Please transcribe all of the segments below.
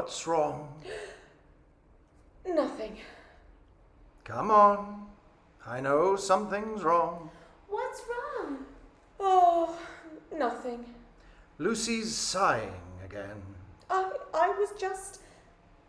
What's wrong? Nothing. Come on. I know something's wrong. What's wrong? Oh, nothing. Lucy's sighing again. I, I was just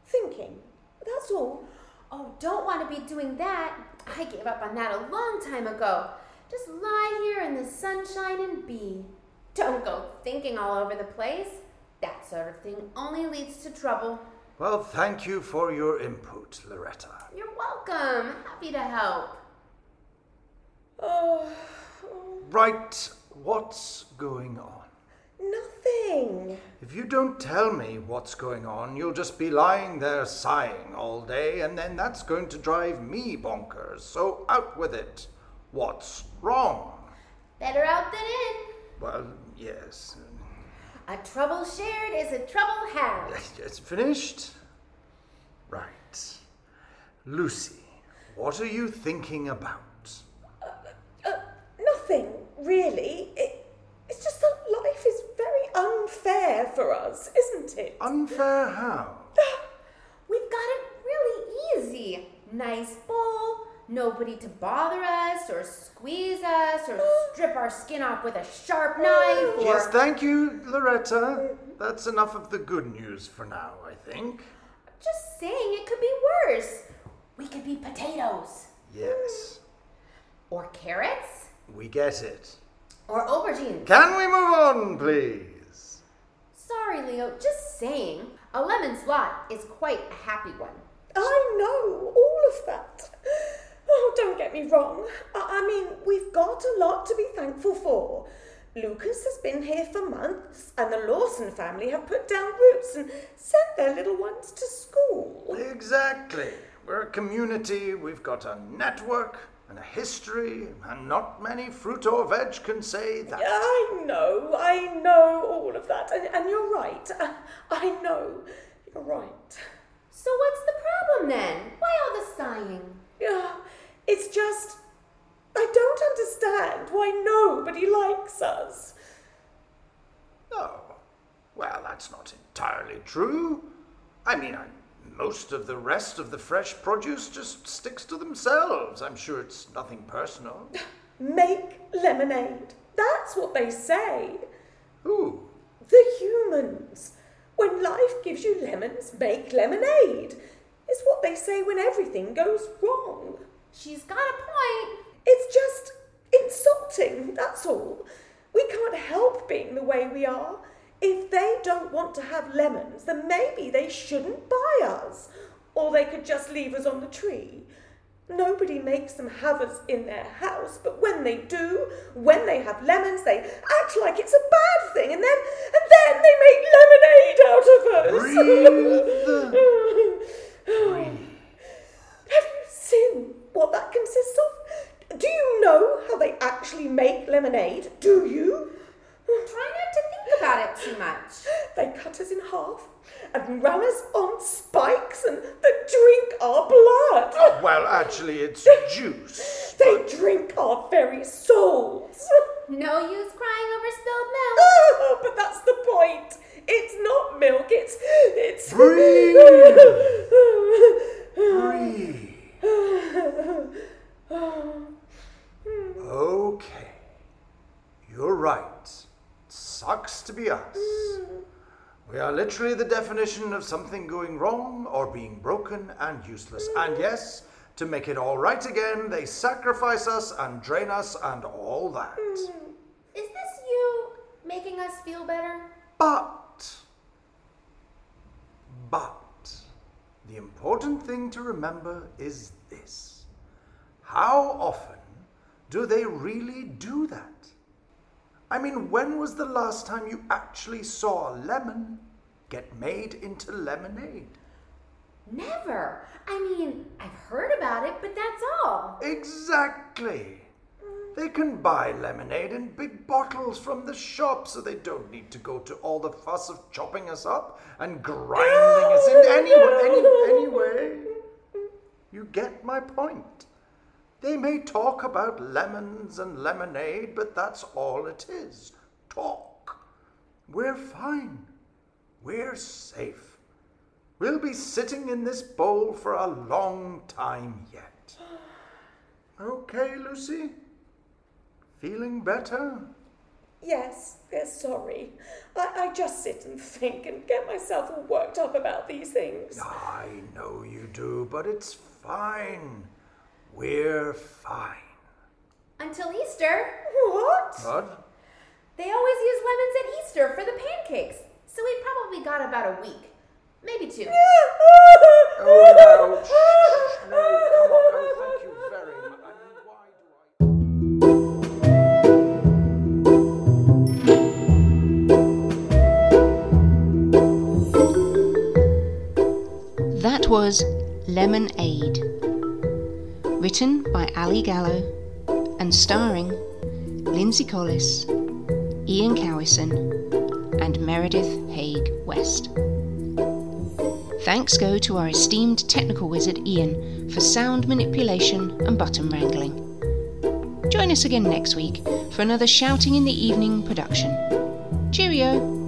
thinking. That's all. Oh, don't want to be doing that. I gave up on that a long time ago. Just lie here in the sunshine and be. Don't go thinking all over the place. That sort of thing only leads to trouble. Well, thank you for your input, Loretta. You're welcome. Happy to help. Oh, oh, Right, what's going on? nothing. If you don't tell me what's going on, you'll just be lying there sighing all day, and then that's going to drive me bonkers. So out with it. What's wrong? Better out than in. Well, yes. A trouble shared is a trouble had. It's finished? Right. Lucy, what are you thinking about? Uh, nothing, really. It, it's just that life is very unfair for us, isn't it? Unfair how? We've got it really easy. Nice bowl, nobody to bother us or squeeze us or strip our skin off with a sharp knife or Yes, thank you, Loretta. That's enough of the good news for now, I think. just saying it could be worse. We could be potatoes Yes, or carrots we get it. or aubergines. Can we move on, please? Sorry, Leo, just saying. A lemon's lot is quite a happy one. I know all of that. Oh, don't get me wrong. I, I mean, we've got a lot to be thankful for. Lucas has been here for months, and the Lawson family have put down roots and sent their little ones to school. Exactly. We're a community, we've got a network and a history, and not many fruit or veg can say that. I know, I know all of that, and, and you're right. I, I know, you're right. So what's the problem then? Why all the sighing? Yeah, it's just, I don't understand why nobody likes us. Oh, well, that's not entirely true. I mean, I, most of the rest of the fresh produce just sticks to themselves. I'm sure it's nothing personal. Make lemonade. That's what they say. Ooh, The humans. When life gives you lemons, make lemonade. Is what they say when everything goes wrong. She's got a point. It's just insulting, that's all. We can't help being the way we are. If they don't want to have lemons, then maybe they shouldn't buy us. Or they could just leave us on the tree. Nobody makes them have us in their house, but when they do, when they have lemons, they act like it's a bad thing, and then and then they make lemonade out of us. Breathe. Have you seen what that consists of? Do you know how they actually make lemonade? Do you? Try not to think about it too much. They cut us in half and run us on spikes and they drink our blood. Oh, well, actually, it's juice. They drink our very souls. No use crying over spilled milk. Oh, but that's the point. It's not milk, it's it's Breathe. Okay. You're right. It sucks to be us. We are literally the definition of something going wrong or being broken and useless. And yes, to make it all right again, they sacrifice us and drain us and all that. Hmm. Is this you making us feel better? But, but, the important thing to remember is this. How often Do they really do that? I mean, when was the last time you actually saw a lemon get made into lemonade? Never. I mean, I've heard about it, but that's all. Exactly. They can buy lemonade in big bottles from the shop, so they don't need to go to all the fuss of chopping us up and grinding us in any, any, anyway. You get my point. They may talk about lemons and lemonade, but that's all it is talk. We're fine. We're safe. We'll be sitting in this bowl for a long time yet. Okay, Lucy? Feeling better? Yes, yes, sorry. I, I just sit and think and get myself all worked up about these things. I know you do, but it's fine. We're fine. Until Easter. What? What? They always use lemons at Easter for the pancakes, so we probably got about a week. Maybe two. Oh, no. Shh, no, come on. Oh, thank you very much. I mean, why do I... That was Lemon Aid, written by Ali Gallo and starring Lindsay Collis, Ian Cowison, and Meredith Haig West. Thanks go to our esteemed technical wizard Ian for sound manipulation and button wrangling. Join us again next week for another Shouting in the Evening production. Cheerio!